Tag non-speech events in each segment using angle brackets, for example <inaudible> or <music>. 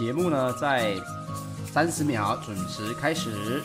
节目呢，在三十秒准时开始。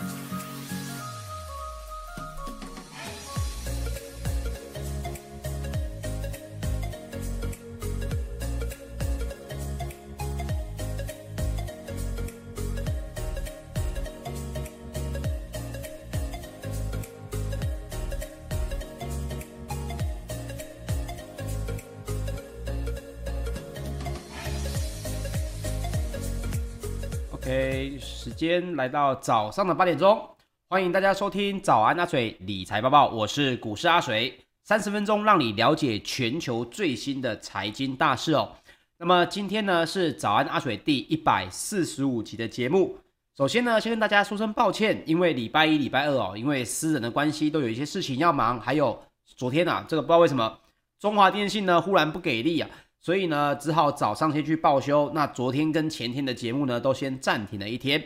来到早上的八点钟，欢迎大家收听早安阿水理财报报，我是股市阿水，三十分钟让你了解全球最新的财经大事哦。那么今天呢是早安阿水第一百四十五集的节目。首先呢，先跟大家说声抱歉，因为礼拜一、礼拜二哦，因为私人的关系都有一些事情要忙，还有昨天啊，这个不知道为什么中华电信呢忽然不给力啊。所以呢，只好早上先去报修。那昨天跟前天的节目呢，都先暂停了一天。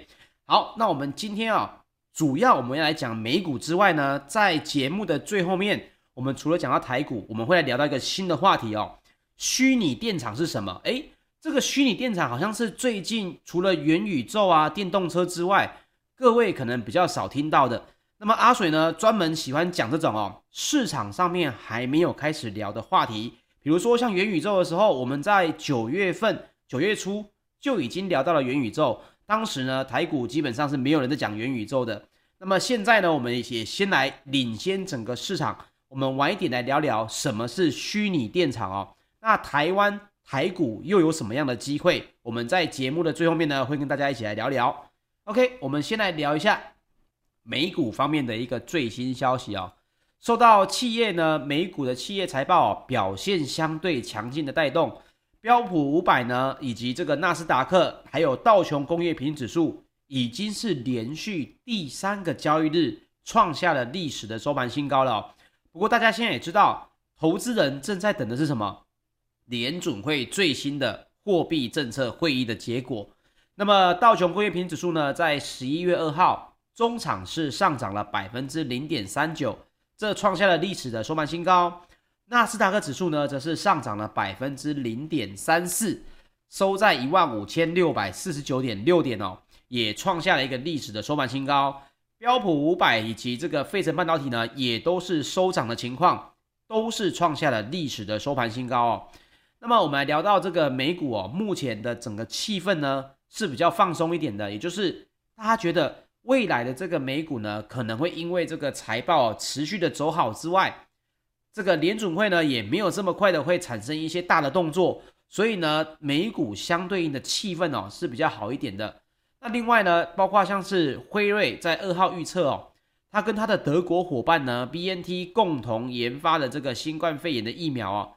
好，那我们今天啊，主要我们要来讲美股之外呢，在节目的最后面，我们除了讲到台股，我们会来聊到一个新的话题哦。虚拟电厂是什么？诶，这个虚拟电厂好像是最近除了元宇宙啊、电动车之外，各位可能比较少听到的。那么阿水呢，专门喜欢讲这种哦，市场上面还没有开始聊的话题。比如说像元宇宙的时候，我们在九月份、九月初就已经聊到了元宇宙。当时呢，台股基本上是没有人在讲元宇宙的。那么现在呢，我们也先来领先整个市场。我们晚一点来聊聊什么是虚拟电厂哦。那台湾台股又有什么样的机会？我们在节目的最后面呢，会跟大家一起来聊聊。OK，我们先来聊一下美股方面的一个最新消息哦。受到企业呢，美股的企业财报、哦、表现相对强劲的带动，标普五百呢，以及这个纳斯达克，还有道琼工业平均指数，已经是连续第三个交易日创下了历史的收盘新高了、不过大家现在也知道，投资人正在等的是什么？联准会最新的货币政策会议的结果。那么道琼工业平均指数呢，在十一月二号中场是上涨了百分之零点三九。这创下了历史的收盘新高，纳斯达克指数呢，则是上涨了百分之零点三四，收在一万五千六百四十九点六点哦，也创下了一个历史的收盘新高。标普五百以及这个费城半导体呢，也都是收涨的情况，都是创下了历史的收盘新高哦。那么我们来聊到这个美股哦，目前的整个气氛呢，是比较放松一点的，也就是大家觉得。未来的这个美股呢，可能会因为这个财报持续的走好之外，这个联准会呢也没有这么快的会产生一些大的动作，所以呢，美股相对应的气氛哦是比较好一点的。那另外呢，包括像是辉瑞在二号预测哦，他跟他的德国伙伴呢 BNT 共同研发的这个新冠肺炎的疫苗哦，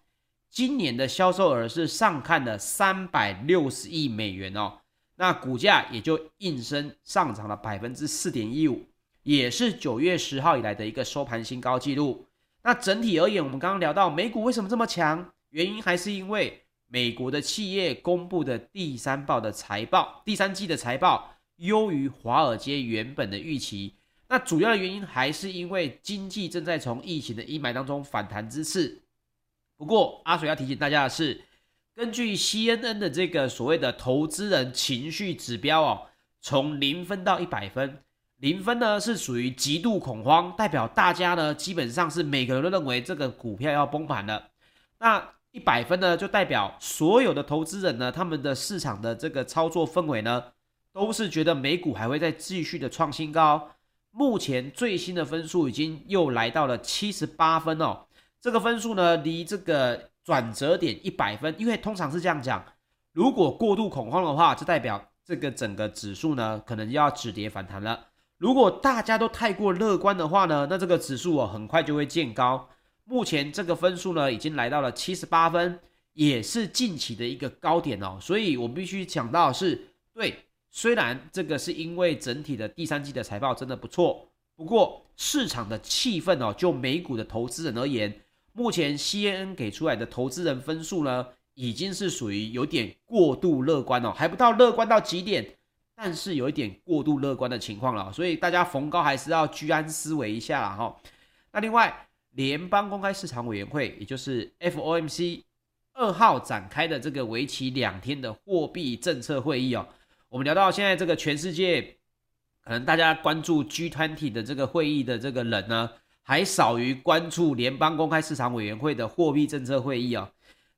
今年的销售额是上看了三百六十亿美元哦。那股价也就应声上涨了百分之四点一五，也是九月十号以来的一个收盘新高纪录。那整体而言，我们刚刚聊到美股为什么这么强，原因还是因为美国的企业公布的第三报的财报，第三季的财报优于华尔街原本的预期。那主要的原因还是因为经济正在从疫情的阴霾当中反弹之次。不过阿水要提醒大家的是。根据 CNN 的这个所谓的投资人情绪指标哦，从零分到一百分，零分呢是属于极度恐慌，代表大家呢基本上是每个人都认为这个股票要崩盘了。那一百分呢就代表所有的投资人呢，他们的市场的这个操作氛围呢，都是觉得美股还会再继续的创新高。目前最新的分数已经又来到了七十八分哦，这个分数呢离这个。转折点一百分，因为通常是这样讲，如果过度恐慌的话，就代表这个整个指数呢可能要止跌反弹了。如果大家都太过乐观的话呢，那这个指数哦很快就会见高。目前这个分数呢已经来到了七十八分，也是近期的一个高点哦。所以我必须讲到是，对，虽然这个是因为整体的第三季的财报真的不错，不过市场的气氛哦，就美股的投资人而言。目前 CNN 给出来的投资人分数呢，已经是属于有点过度乐观哦，还不到乐观到极点，但是有一点过度乐观的情况了，所以大家逢高还是要居安思危一下啦哈。那另外，联邦公开市场委员会，也就是 FOMC，二号展开的这个为期两天的货币政策会议哦。我们聊到现在这个全世界，可能大家关注 G20 的这个会议的这个人呢，还少于关注联邦公开市场委员会的货币政策会议哦。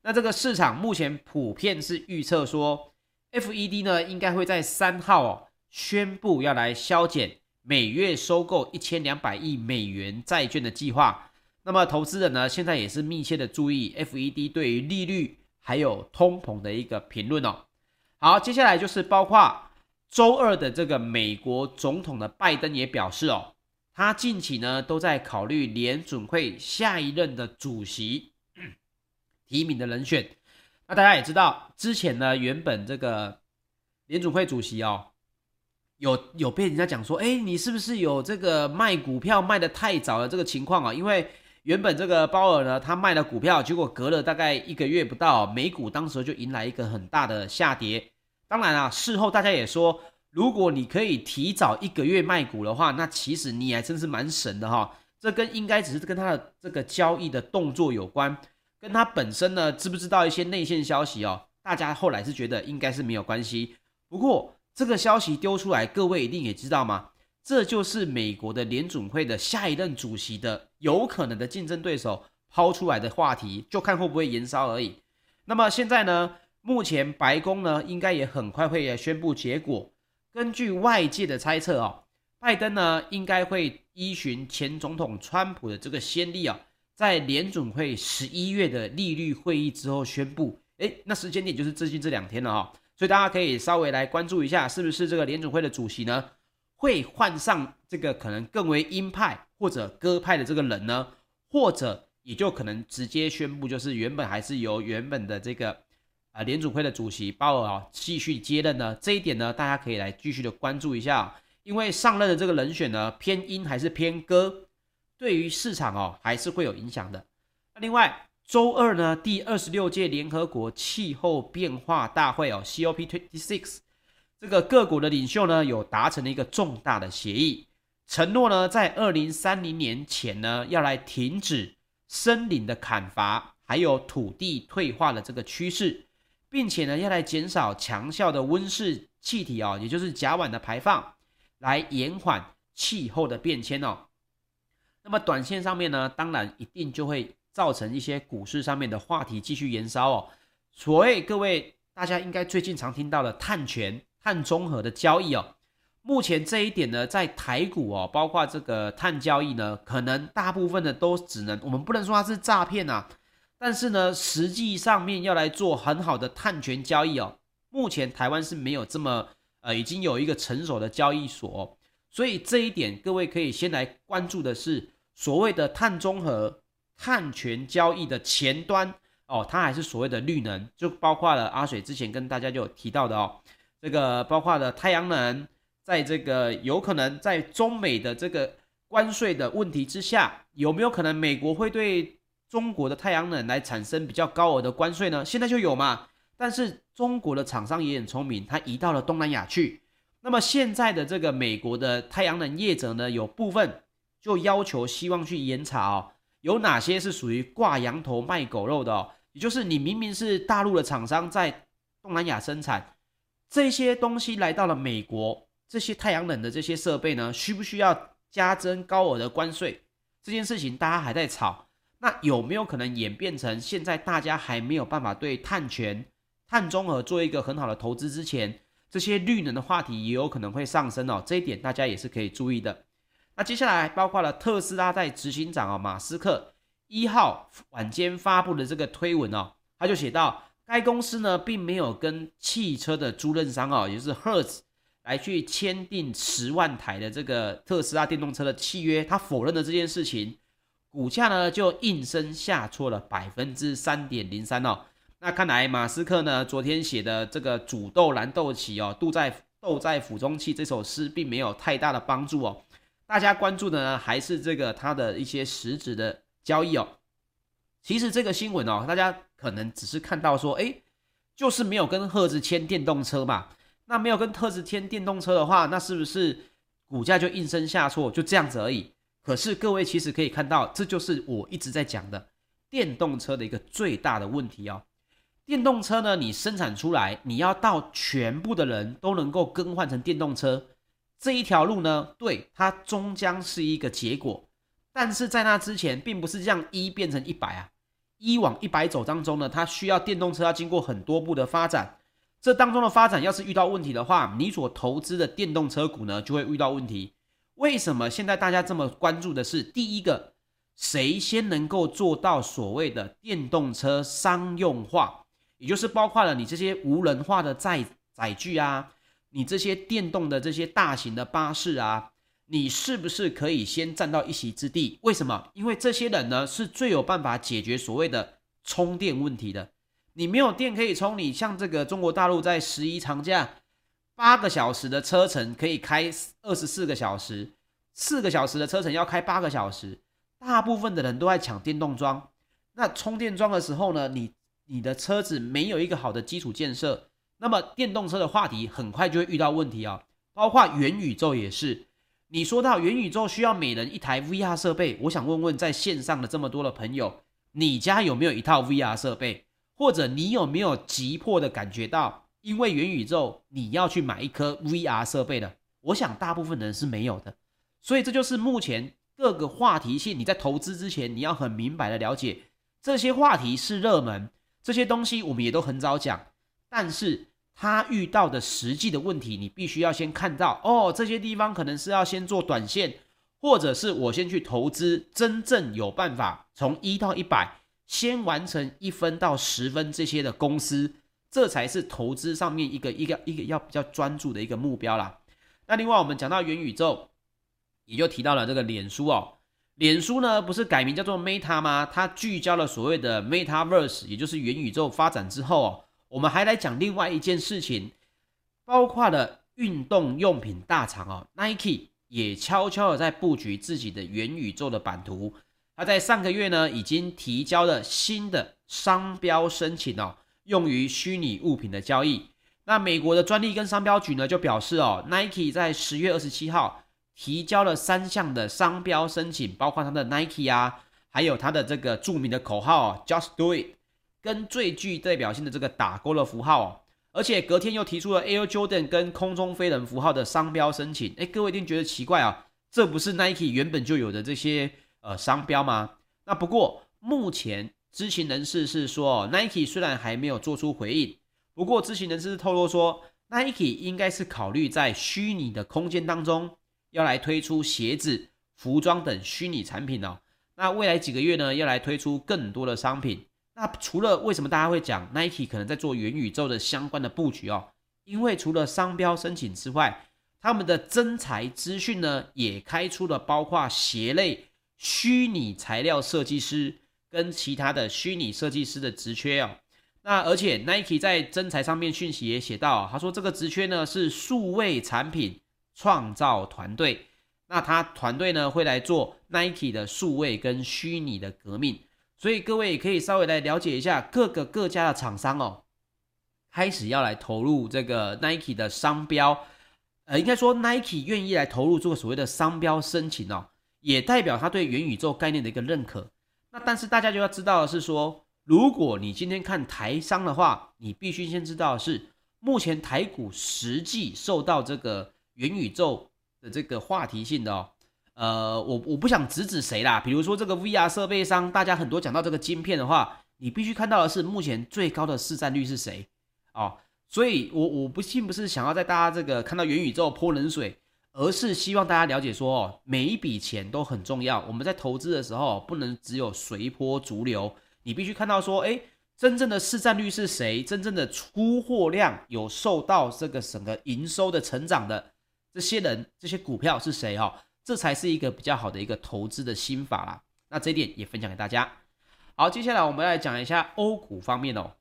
那这个市场目前普遍是预测说，FED 呢应该会在三号哦宣布要来削减每月收购一千两百亿美元债券的计划。那么投资人呢现在也是密切的注意 FED 对于利率还有通膨的一个评论哦。好，接下来就是包括周二的这个美国总统的拜登也表示哦。他近期呢都在考虑联准会下一任的主席 <clears throat> 提名的人选。那大家也知道，之前呢原本这个联准会主席哦，有有被人家讲说，哎，你是不是有这个卖股票卖得太早的这个情况啊？因为原本这个鲍尔呢，他卖了股票，结果隔了大概一个月不到，美股当时就迎来一个很大的下跌。当然啊，事后大家也说。如果你可以提早一个月卖股的话，那其实你还真是蛮神的哈。这跟应该只是跟他的这个交易的动作有关，跟他本身呢知不知道一些内线消息哦？大家后来是觉得应该是没有关系。不过这个消息丢出来，各位一定也知道吗？这就是美国的联准会的下一任主席的有可能的竞争对手抛出来的话题，就看会不会延烧而已。那么现在呢，目前白宫呢应该也很快会宣布结果。根据外界的猜测哦，拜登呢应该会依循前总统川普的这个先例啊，在联准会十一月的利率会议之后宣布，诶，那时间点就是最近这两天了哈，所以大家可以稍微来关注一下，是不是这个联准会的主席呢会换上这个可能更为鹰派或者鸽派的这个人呢，或者也就可能直接宣布，就是原本还是由原本的这个。啊，联准会的主席鲍尔啊，继续接任呢，这一点呢，大家可以来继续的关注一下，因为上任的这个人选呢，偏鹰还是偏鸽，对于市场哦，还是会有影响的。另外，周二呢，第二十六届联合国气候变化大会哦，COP26，这个各国的领袖呢，有达成了一个重大的协议，承诺呢，在二零三零年前呢，要来停止森林的砍伐，还有土地退化的这个趋势。并且呢，要来减少强效的温室气体哦，也就是甲烷的排放，来延缓气候的变迁哦。那么短线上面呢，当然一定就会造成一些股市上面的话题继续延烧哦。所谓各位大家应该最近常听到的碳权、碳综合的交易哦，目前这一点呢，在台股哦，包括这个碳交易呢，可能大部分的都只能，我们不能说它是诈骗啊。但是呢，实际上面要来做很好的碳权交易哦，目前台湾是没有这么呃，已经有一个成熟的交易所，所以这一点各位可以先来关注的是所谓的碳中和碳权交易的前端哦，它还是所谓的绿能，就包括了阿水之前跟大家就有提到的哦，这个包括了太阳能，在这个有可能在中美的这个关税的问题之下，有没有可能美国会对中国的太阳能来产生比较高额的关税呢？现在就有嘛。但是中国的厂商也很聪明，它移到了东南亚去。那么现在的这个美国的太阳能业者呢，有部分就要求希望去严查哦，有哪些是属于挂羊头卖狗肉的哦。也就是你明明是大陆的厂商在东南亚生产这些东西来到了美国，这些太阳能的这些设备呢，需不需要加征高额的关税？这件事情大家还在吵。那有没有可能演变成现在大家还没有办法对碳权、碳中和做一个很好的投资之前，这些绿能的话题也有可能会上升哦。这一点大家也是可以注意的。那接下来包括了特斯拉在执行长啊马斯克一号晚间发布的这个推文哦，他就写到，该公司呢并没有跟汽车的租赁商哦，也就是 Hertz 来去签订十万台的这个特斯拉电动车的契约，他否认了这件事情。股价呢就应声下挫了百分之三点零三哦。那看来马斯克呢昨天写的这个“煮豆燃豆萁”哦，“豆在豆在釜中泣”这首诗并没有太大的帮助哦。大家关注的呢还是这个它的一些实质的交易哦。其实这个新闻哦，大家可能只是看到说，诶，就是没有跟赫兹签电动车嘛。那没有跟特兹签电动车的话，那是不是股价就应声下挫？就这样子而已。可是各位其实可以看到，这就是我一直在讲的电动车的一个最大的问题哦。电动车呢，你生产出来，你要到全部的人都能够更换成电动车，这一条路呢，对，它终将是一个结果。但是在那之前，并不是这样一变成一百啊，一往一百走当中呢，它需要电动车要经过很多步的发展。这当中的发展要是遇到问题的话，你所投资的电动车股呢，就会遇到问题。为什么现在大家这么关注的是第一个，谁先能够做到所谓的电动车商用化？也就是包括了你这些无人化的载载具啊，你这些电动的这些大型的巴士啊，你是不是可以先占到一席之地？为什么？因为这些人呢是最有办法解决所谓的充电问题的。你没有电可以充，你像这个中国大陆在十一长假，八个小时的车程可以开二十四个小时，四个小时的车程要开八个小时，大部分的人都在抢电动桩。那充电桩的时候呢，你你的车子没有一个好的基础建设，那么电动车的话题很快就会遇到问题啊、包括元宇宙也是。你说到元宇宙需要每人一台 VR 设备，我想问问在线上的这么多的朋友，你家有没有一套 VR 设备？或者你有没有急迫的感觉到，因为元宇宙你要去买一颗 VR 设备的？我想大部分人是没有的。所以这就是目前各个话题性，你在投资之前，你要很明白的了解这些话题是热门。这些东西我们也都很早讲，但是他遇到的实际的问题，你必须要先看到哦，这些地方可能是要先做短线，或者是我先去投资，真正有办法从一到一百先完成一分到十分这些的公司，这才是投资上面一个一个一个要比较专注的一个目标啦。那另外我们讲到元宇宙，也就提到了这个脸书哦。脸书呢，不是改名叫做 Meta 吗？它聚焦了所谓的 Metaverse，也就是元宇宙发展之后哦，我们还来讲另外一件事情，包括了运动用品大厂哦，Nike 也悄悄的在布局自己的元宇宙的版图。它在上个月呢，已经提交了新的商标申请哦，用于虚拟物品的交易。那美国的专利跟商标局呢，就表示哦，Nike 在十月二十七号。提交了三项的商标申请，包括它的 Nike 啊，还有它的这个著名的口号 Just Do It，跟最具代表性的这个打勾的符号哦，而且隔天又提出了 Air Jordan 跟空中飞人符号的商标申请。哎，各位一定觉得奇怪啊，这不是 Nike 原本就有的这些呃商标吗？那不过目前知情人士是说，Nike 虽然还没有做出回应，不过知情人士透露说，Nike 应该是考虑在虚拟的空间当中。要来推出鞋子、服装等虚拟产品哦。那未来几个月呢，要来推出更多的商品。那除了为什么大家会讲 Nike 可能在做元宇宙的相关的布局哦？因为除了商标申请之外，他们的真才资讯呢，也开出了包括鞋类虚拟材料设计师跟其他的虚拟设计师的职缺哦。那而且 Nike 在真才上面讯息也写到，他说这个职缺呢是数位产品。创造团队，那他团队呢会来做 Nike 的数位跟虚拟的革命，所以各位也可以稍微来了解一下各个各家的厂商哦，开始要来投入这个 Nike 的商标，呃，应该说 Nike 愿意来投入这个所谓的商标申请哦，也代表他对元宇宙概念的一个认可。那但是大家就要知道的是说，如果你今天看台商的话，你必须先知道的是目前台股实际受到这个。元宇宙的这个话题性的哦，呃，我我不想指指谁啦，比如说这个 VR 设备商，大家很多讲到这个晶片的话，你必须看到的是目前最高的市占率是谁哦，所以我我不并不是想要在大家这个看到元宇宙泼冷水，而是希望大家了解说哦，每一笔钱都很重要，我们在投资的时候不能只有随波逐流，你必须看到说，哎，真正的市占率是谁，真正的出货量有受到这个整个营收的成长的。这些人、这些股票是谁？哈，这才是一个比较好的一个投资的心法啦。那这一点也分享给大家。好，接下来我们来讲一下欧股方面哦。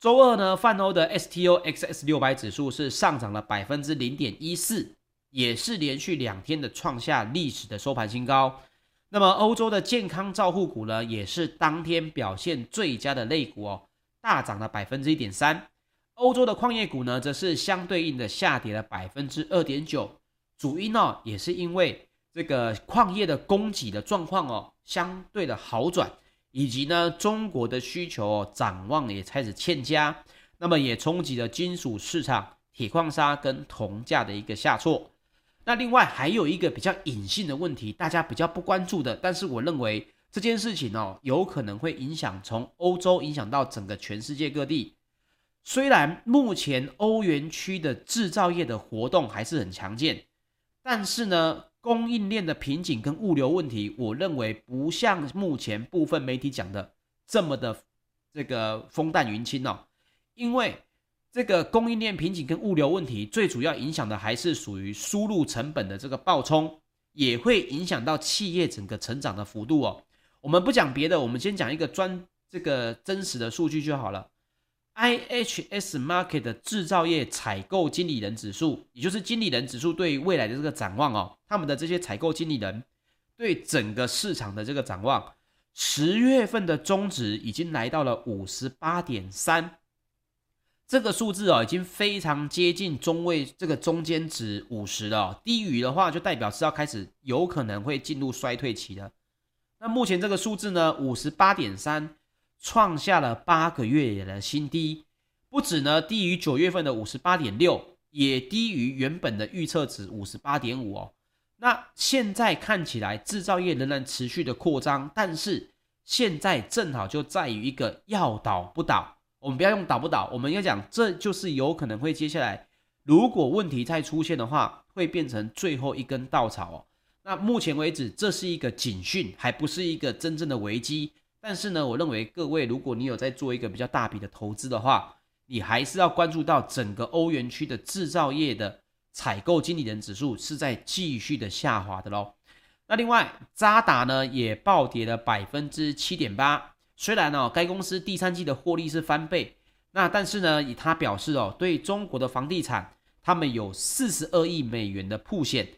周二呢，泛欧的 STOXX 六百指数是上涨了百分之零点一四，也是连续两天的创下历史的收盘新高。那么欧洲的健康照护股呢，也是当天表现最佳的类股哦，大涨了百分之一点三。欧洲的矿业股呢，则是相对应的下跌了百分之二点九，主因呢，也是因为这个矿业的供给的状况哦，相对的好转，以及呢中国的需求哦，展望也开始欠佳，那么也冲击了金属市场、铁矿砂跟铜价的一个下挫。那另外还有一个比较隐性的问题，大家比较不关注的，但是我认为这件事情哦，有可能会影响从欧洲影响到整个全世界各地。虽然目前欧元区的制造业的活动还是很强劲，但是呢，供应链的瓶颈跟物流问题，我认为不像目前部分媒体讲的这么的这个风淡云轻哦，因为这个供应链瓶颈跟物流问题，最主要影响的还是属于输入成本的这个暴冲，也会影响到企业整个成长的幅度哦。我们不讲别的，我们先讲一个专这个真实的数据就好了。IHS Markit 的制造业采购经理人指数，也就是经理人指数对于未来的这个展望哦，他们的这些采购经理人对整个市场的这个展望，十月份的中值已经来到了五十八点三，这个数字哦已经非常接近中位这个中间值五十了哦，低于的话就代表是要开始有可能会进入衰退期的。那目前这个数字呢，五十八点三。创下了八个月的新低，不止呢低于九月份的五十八点六，也低于原本的预测值五十八点五哦。那现在看起来制造业仍然持续的扩张，但是现在正好就在于一个要倒不倒。我们不要用倒不倒，我们要讲这就是有可能会接下来如果问题再出现的话，会变成最后一根稻草哦。那目前为止这是一个警讯，还不是一个真正的危机。但是呢，我认为各位，如果你有在做一个比较大笔的投资的话，你还是要关注到整个欧元区的制造业的采购经理人指数是在继续的下滑的喽。那另外，渣打呢也暴跌了百分之七点八。虽然呢、哦，该公司第三季的获利是翻倍，那但是呢，以他表示哦，对中国的房地产，他们有四十二亿美元的铺险。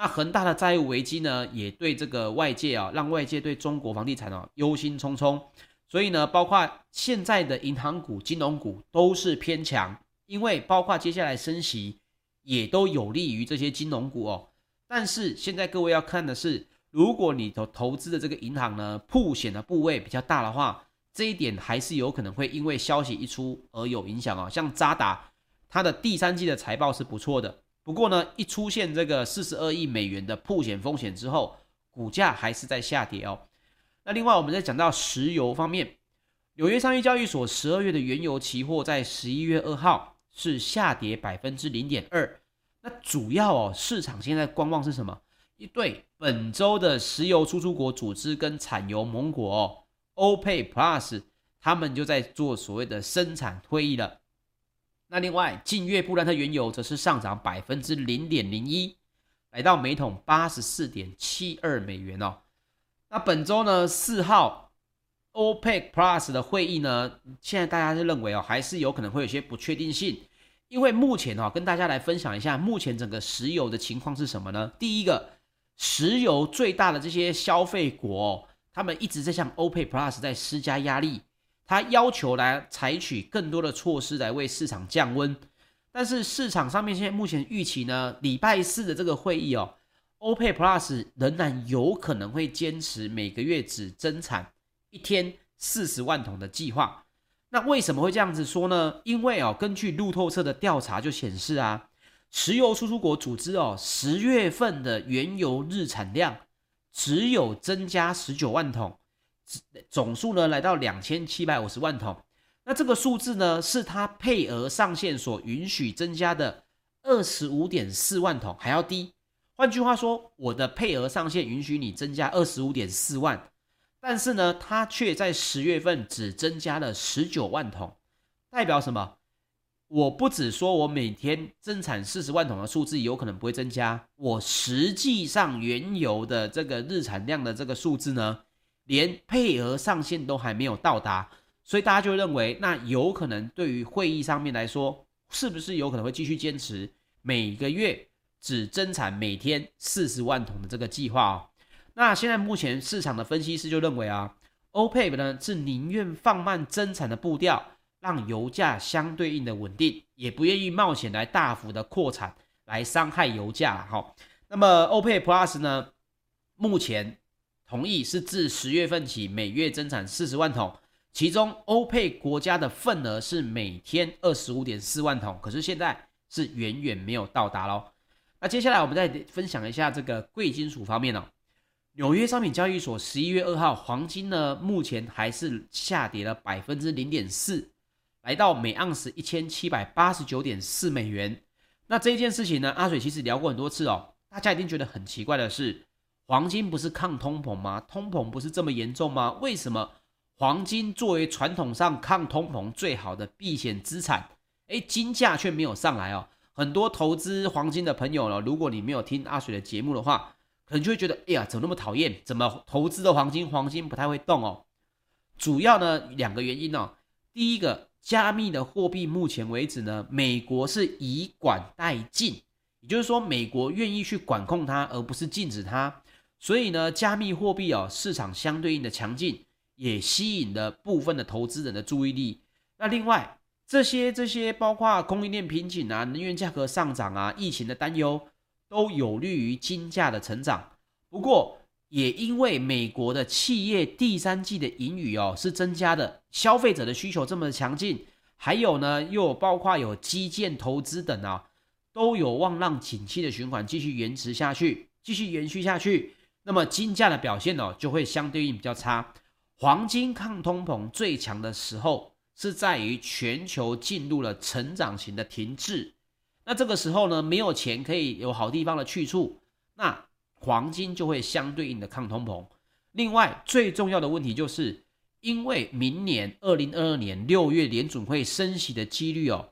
那恒大的债务危机呢，也对这个外界啊，让外界对中国房地产啊忧心忡忡。所以呢，包括现在的银行股、金融股都是偏强，因为包括接下来升息也都有利于这些金融股哦。但是现在各位要看的是，如果你投投资的这个银行呢，曝险的部位比较大的话，这一点还是有可能会因为消息一出而有影响啊。像渣打，它的第三季的财报是不错的。不过呢，一出现这个四十二亿美元的破险风险之后，股价还是在下跌哦。那另外，我们再讲到石油方面，纽约商业交易所十二月的原油期货在十一月二号是下跌百分之零点二。那主要哦，市场现在观望是什么？一对本周的石油输出国组织跟产油盟国哦欧佩 Plus，他们就在做所谓的生产会议了。那另外，近月布兰特原油则是上涨百分之零点零一，来到每桶八十四点七二美元哦。那本周呢，四号 OPEC Plus 的会议呢，现在大家是认为哦，还是有可能会有些不确定性，因为目前哦，跟大家来分享一下，目前整个石油的情况是什么呢？第一个，石油最大的这些消费国哦，他们一直在向 OPEC Plus 在施加压力。他要求来采取更多的措施来为市场降温，但是市场上面现在目前预期呢，礼拜四的这个会议哦，OPEC Plus 仍然有可能会坚持每个月只增产一天四十万桶的计划。那为什么会这样子说呢？因为哦，根据路透社的调查就显示啊，石油输出国组织哦，十月份的原油日产量只有增加十九万桶。总数呢来到两千七百五十万桶，那这个数字呢是它配额上限所允许增加的二十五点四万桶还要低。换句话说，我的配额上限允许你增加二十五点四万，但是呢，它却在十月份只增加了十九万桶，代表什么？我不只说我每天增产四十万桶的数字有可能不会增加，我实际上原油的这个日产量的这个数字呢？连配额上限都还没有到达，所以大家就认为，那有可能对于会议上面来说，是不是有可能会继续坚持每个月只增产每天四十万桶的这个计划哦？那现在目前市场的分析师就认为啊，OPEC 呢是宁愿放慢增产的步调，让油价相对应的稳定，也不愿意冒险来大幅的扩产来伤害油价哈。那么 OPEC Plus 呢，目前。同意是自十月份起每月增产四十万桶，其中欧佩国家的份额是每天二十五点四万桶，可是现在是远远没有到达喽。那接下来我们再分享一下这个贵金属方面哦。纽约商品交易所十一月二号黄金呢，目前还是下跌了百分之零点四，来到每盎司一千七百八十九点四美元。那这一件事情呢，阿水其实聊过很多次哦，大家一定觉得很奇怪的是。黄金不是抗通膨吗？通膨不是这么严重吗？为什么黄金作为传统上抗通膨最好的避险资产，诶，金价却没有上来哦？很多投资黄金的朋友呢，如果你没有听阿水的节目的话，可能就会觉得，哎呀，怎么那么讨厌？怎么投资的黄金，黄金不太会动哦？主要呢两个原因哦。第一个，加密的货币目前为止呢，美国是以管代禁，也就是说，美国愿意去管控它，而不是禁止它。所以呢，加密货币哦，市场相对应的强劲，也吸引了部分的投资人的注意力。那另外，这些这些包括供应链瓶颈啊、能源价格上涨啊、疫情的担忧，都有利于金价的成长。不过，也因为美国的企业第三季的盈余哦是增加的，消费者的需求这么强劲，还有呢，又包括有基建投资等啊，都有望让景气的循环继续延迟下去，继续延续下去。那么金价的表现哦，就会相对应比较差。黄金抗通膨最强的时候是在于全球进入了成长型的停滞，那这个时候呢，没有钱可以有好地方的去处，那黄金就会相对应的抗通膨。另外最重要的问题就是，因为明年二零二二年六月联准会升息的几率哦，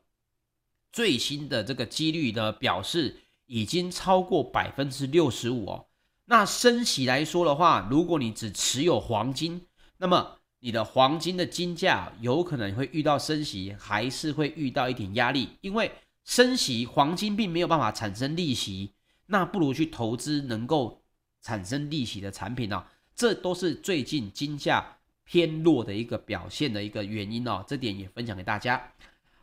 最新的这个几率呢表示已经超过百分之六十五哦。那升息来说的话，如果你只持有黄金，那么你的黄金的金价有可能会遇到升息，还是会遇到一点压力，因为升息黄金并没有办法产生利息，那不如去投资能够产生利息的产品哦，这都是最近金价偏弱的一个表现的一个原因哦，这点也分享给大家。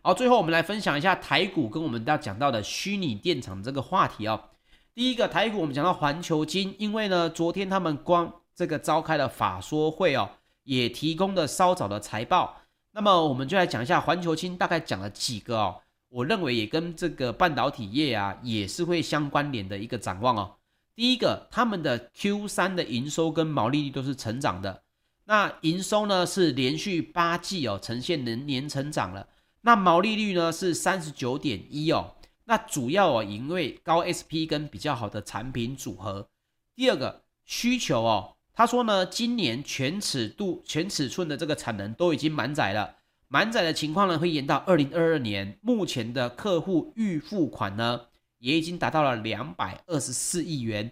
好，最后我们来分享一下台股跟我们要讲到的虚拟电厂这个话题哦。第一个台股，我们讲到环球金，因为呢，昨天他们光这个召开了法说会哦，也提供了稍早的财报。那么我们就来讲一下环球金大概讲了几个哦，我认为也跟这个半导体业啊也是会相关联的一个展望哦。第一个，他们的 Q 三的营收跟毛利率都是成长的，那营收呢是连续八季哦呈现年年成长了，那毛利率呢是三十九点一哦。那主要哦，因为高 SP 跟比较好的产品组合。第二个需求哦，他说呢，今年全尺度、全尺寸的这个产能都已经满载了，满载的情况呢会延到二零二二年。目前的客户预付款呢，也已经达到了两百二十四亿元。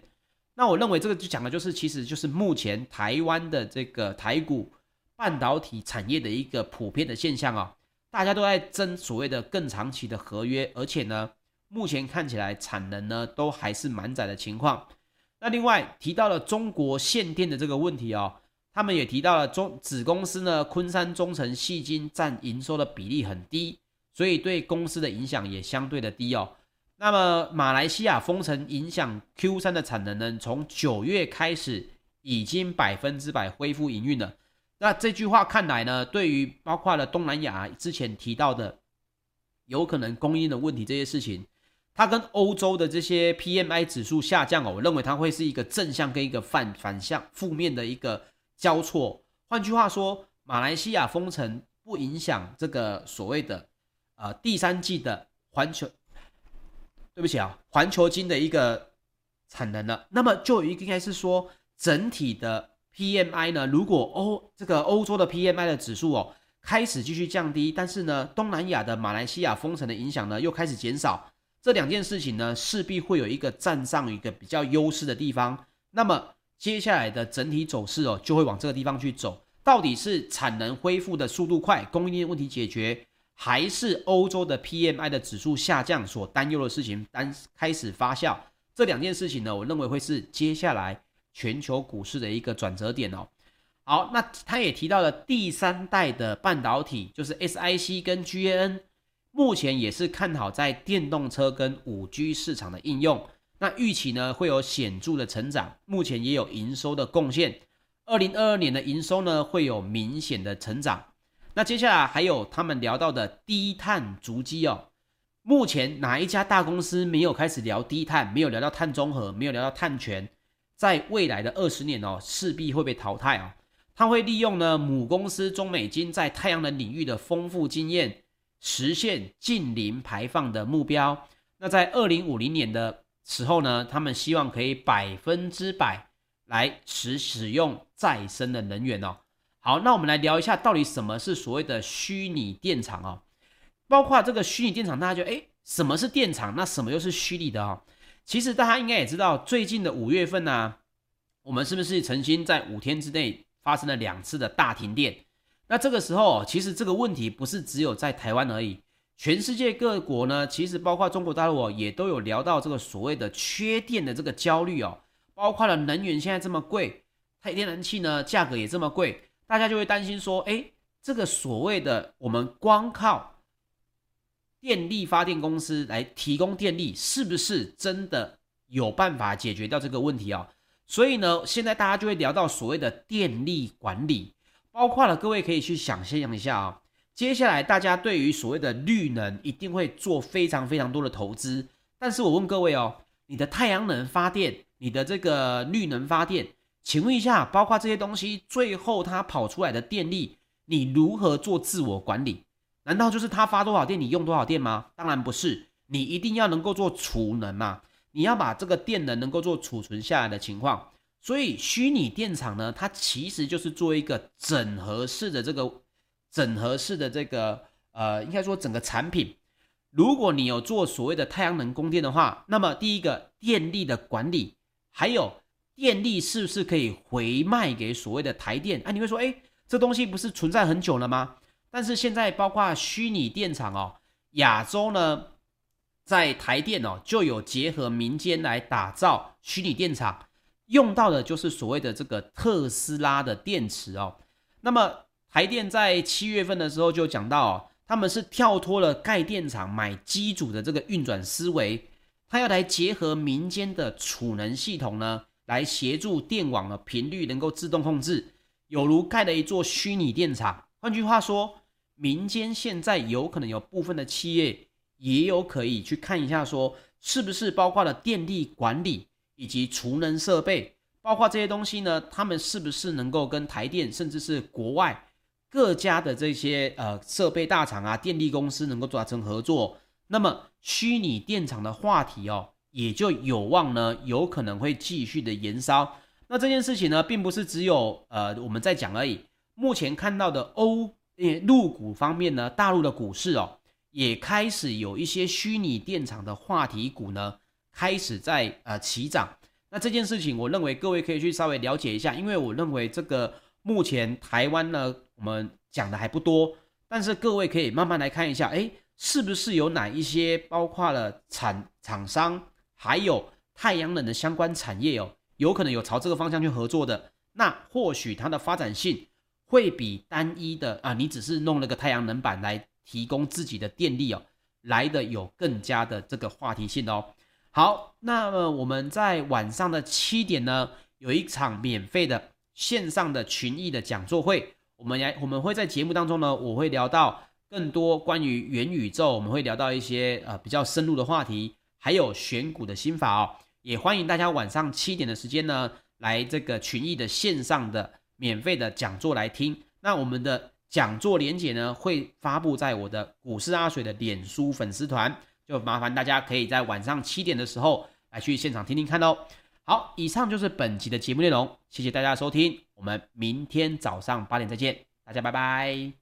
那我认为这个就讲的就是，其实就是目前台湾的这个台股半导体产业的一个普遍的现象哦，大家都在争所谓的更长期的合约，而且呢。目前看起来产能呢都还是满载的情况。那另外提到了中国限电的这个问题哦，他们也提到了中子公司呢昆山中成矽晶占营收的比例很低，所以对公司的影响也相对的低哦。那么马来西亚封城影响 Q 三的产能呢，从九月开始已经百分之百恢复营运了。那这句话看来呢，对于包括了东南亚之前提到的有可能供应的问题这些事情。它跟欧洲的这些 PMI 指数下降哦，我认为它会是一个正向跟一个反反向负面的一个交错。换句话说，马来西亚封城不影响这个所谓的呃第三季的环球，对不起啊，环球金的一个产能了。那么就应该是说，整体的 PMI 呢，如果欧这个欧洲的 PMI 的指数哦开始继续降低，但是呢东南亚的马来西亚封城的影响呢又开始减少。这两件事情呢，势必会有一个站上一个比较优势的地方。那么接下来的整体走势哦，就会往这个地方去走。到底是产能恢复的速度快，供应链问题解决，还是欧洲的 PMI 的指数下降所担忧的事情单开始发酵？这两件事情呢，我认为会是接下来全球股市的一个转折点哦。好，那他也提到了第三代的半导体，就是 SiC 跟 GaN。目前也是看好在电动车跟五 G 市场的应用，那预期呢会有显著的成长，目前也有营收的贡献，二零二二年的营收呢会有明显的成长。那接下来还有他们聊到的低碳足迹哦。目前哪一家大公司没有开始聊低碳，没有聊到碳中和，没有聊到碳权，在未来的二十年哦，势必会被淘汰哦。他会利用呢母公司中美金在太阳能领域的丰富经验，实现近零排放的目标。那在二零五零年的时候呢，他们希望可以百分之百来使使用再生的能源哦。好，那我们来聊一下到底什么是所谓的虚拟电厂哦。包括这个虚拟电厂，大家就诶，什么是电厂？那什么又是虚拟的哦？其实大家应该也知道，最近的五月份呢、我们是不是曾经在五天之内发生了两次的大停电？那这个时候，其实这个问题不是只有在台湾而已，全世界各国呢，其实包括中国大陆哦，也都有聊到这个所谓的缺电的这个焦虑哦。包括了能源现在这么贵，太天然气呢价格也这么贵，大家就会担心说，诶，这个所谓的我们光靠电力发电公司来提供电力，是不是真的有办法解决掉这个问题啊？所以呢，现在大家就会聊到所谓的电力管理，包括了各位可以去想象一下啊。接下来大家对于所谓的绿能一定会做非常非常多的投资，但是我问各位哦，你的太阳能发电，你的这个绿能发电，请问一下，包括这些东西，最后它跑出来的电力，你如何做自我管理？难道就是它发多少电，你用多少电吗？当然不是，你一定要能够做储能嘛，你要把这个电能能够做储存下来的情况。所以虚拟电厂呢，它其实就是做一个整合式的这个整合式的这个呃，应该说整个产品。如果你有做所谓的太阳能供电的话，那么第一个电力的管理，还有电力是不是可以回卖给所谓的台电？啊，你会说，诶，这东西不是存在很久了吗？但是现在包括虚拟电厂哦，亚洲呢，在台电哦就有结合民间来打造虚拟电厂，用到的就是所谓的这个特斯拉的电池哦。那么台电在七月份的时候就讲到哦，他们是跳脱了盖电厂买机组的这个运转思维，他要来结合民间的储能系统呢，来协助电网的频率能够自动控制，有如盖了一座虚拟电厂。换句话说。民间现在有可能有部分的企业也有可以去看一下，说是不是包括了电力管理以及储能设备，包括这些东西呢？他们是不是能够跟台电甚至是国外各家的这些呃设备大厂啊、电力公司能够达成合作？那么虚拟电厂的话题哦，也就有望呢，有可能会继续的延烧。那这件事情呢，并不是只有呃我们在讲而已。目前看到的欧。因为陆股方面呢，大陆的股市哦，也开始有一些虚拟电厂的话题股呢，开始在呃起涨。那这件事情，我认为各位可以去稍微了解一下，因为我认为这个目前台湾呢，我们讲的还不多，但是各位可以慢慢来看一下，诶，是不是有哪一些包括了产厂商，还有太阳能的相关产业哦，有可能有朝这个方向去合作的，那或许它的发展性。会比单一的啊，你只是弄了个太阳能板来提供自己的电力哦，来的有更加的这个话题性哦。好，那么我们在晚上的七点呢，有一场免费的线上的群益的讲座会，我们来我们会在节目当中呢，我会聊到更多关于元宇宙，我们会聊到一些呃比较深入的话题，还有选股的心法哦，也欢迎大家晚上七点的时间呢，来这个群益的线上的。免费的讲座来听，那我们的讲座连结呢，会发布在我的股市阿水的脸书粉丝团，就麻烦大家可以在晚上七点的时候来去现场听听看哦。好，以上就是本集的节目内容，谢谢大家收听，我们明天早上八点再见，大家拜拜。